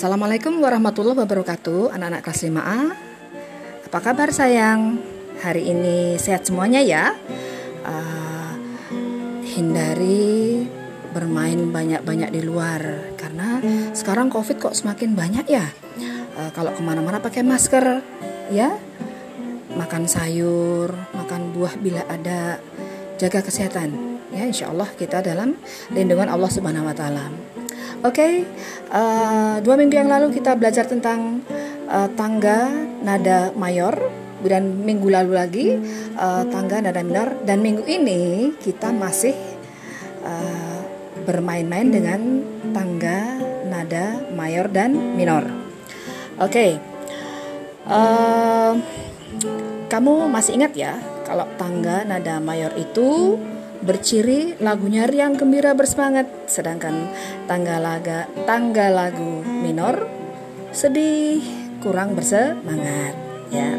Assalamualaikum warahmatullahi wabarakatuh Anak-anak kelas 5A Apa kabar sayang? Hari ini sehat semuanya ya. Uh, Hindari bermain banyak-banyak di luar Karena sekarang covid kok semakin banyak ya. Uh, Kalau ke mana-mana pakai masker ya. Makan sayur, makan buah bila ada. Jaga kesehatan ya. Insya Allah kita dalam lindungan Allah Subhanahu Wa Taala Oke, okay, uh, eh, dua minggu yang lalu kita belajar tentang uh, tangga nada mayor dan minggu lalu lagi uh, tangga nada minor dan minggu ini kita masih uh, bermain-main dengan tangga nada mayor dan minor. Oke, okay. uh, kamu masih ingat ya kalau tangga nada mayor itu berciri lagunya riang gembira bersemangat sedangkan tangga laga tangga lagu minor sedih kurang bersemangat ya.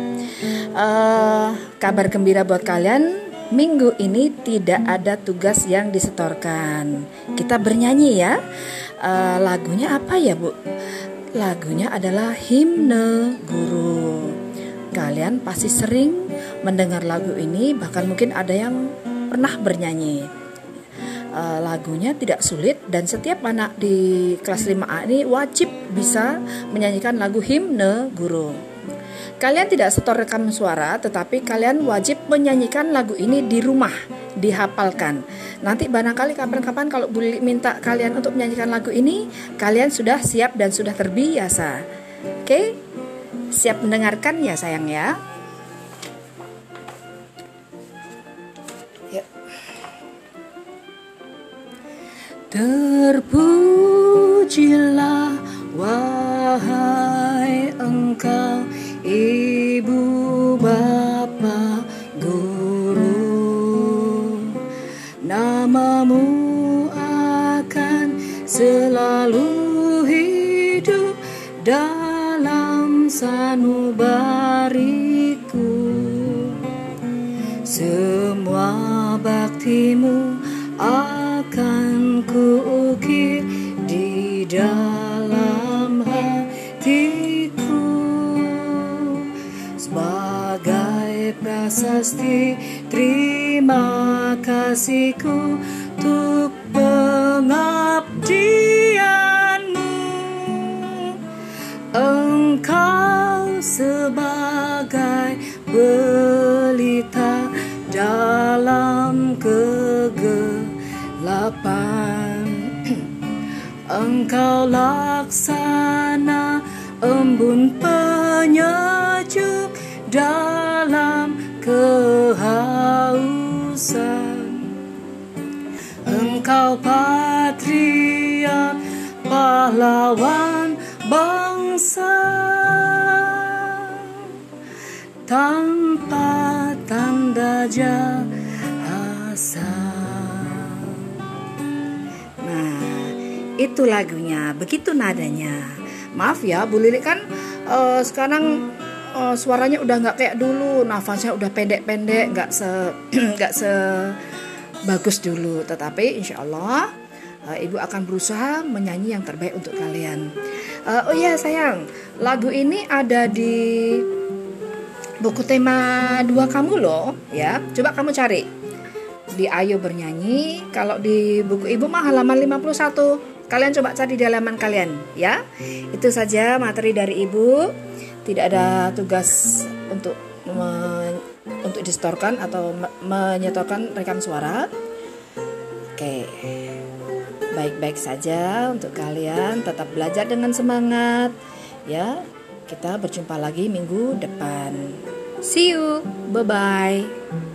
Uh, kabar gembira buat kalian minggu ini tidak ada tugas yang disetorkan. Kita bernyanyi ya. Uh, lagunya apa ya bu? Lagunya adalah himne guru. Kalian pasti sering mendengar lagu ini bahkan mungkin ada yang pernah bernyanyi. Uh, lagunya tidak sulit dan setiap anak di kelas 5A ini wajib bisa menyanyikan lagu himne guru. Kalian tidak setor rekam suara, tetapi kalian wajib menyanyikan lagu ini di rumah, dihafalkan. Nanti barangkali kapan-kapan kalau Buli minta kalian untuk menyanyikan lagu ini, kalian sudah siap dan sudah terbiasa. Oke? Siap mendengarkan ya sayang ya. Terpujilah wahai engkau ibu bapa guru. Namamu akan selalu hidup dalam sanubariku. Semua baktimu akan kuukir di dalam hatiku. Sebagai prasasti terima kasihku untuk pengabdianmu. Engkau sebagai belita dalam kegelapan Engkau laksana embun penyejuk dalam kehausan Engkau patria pahlawan bangsa tanpa tanda jasa. Itu lagunya, begitu nadanya. Maaf ya, Bu Lili kan uh, sekarang uh, suaranya udah nggak kayak dulu, nafasnya udah pendek-pendek, nggak se nggak se bagus dulu. Tetapi insya Allah uh, Ibu akan berusaha menyanyi yang terbaik untuk kalian. Uh, oh iya sayang, lagu ini ada di buku tema dua kamu loh, ya. Coba kamu cari di Ayo Bernyanyi. Kalau di buku Ibu mah halaman 51. Kalian coba cari di halaman kalian ya. Itu saja materi dari Ibu. Tidak ada tugas untuk untuk distorkan atau menyetorkan rekam suara. Oke. Baik-baik saja untuk kalian tetap belajar dengan semangat ya. Kita berjumpa lagi minggu depan. See you. Bye bye.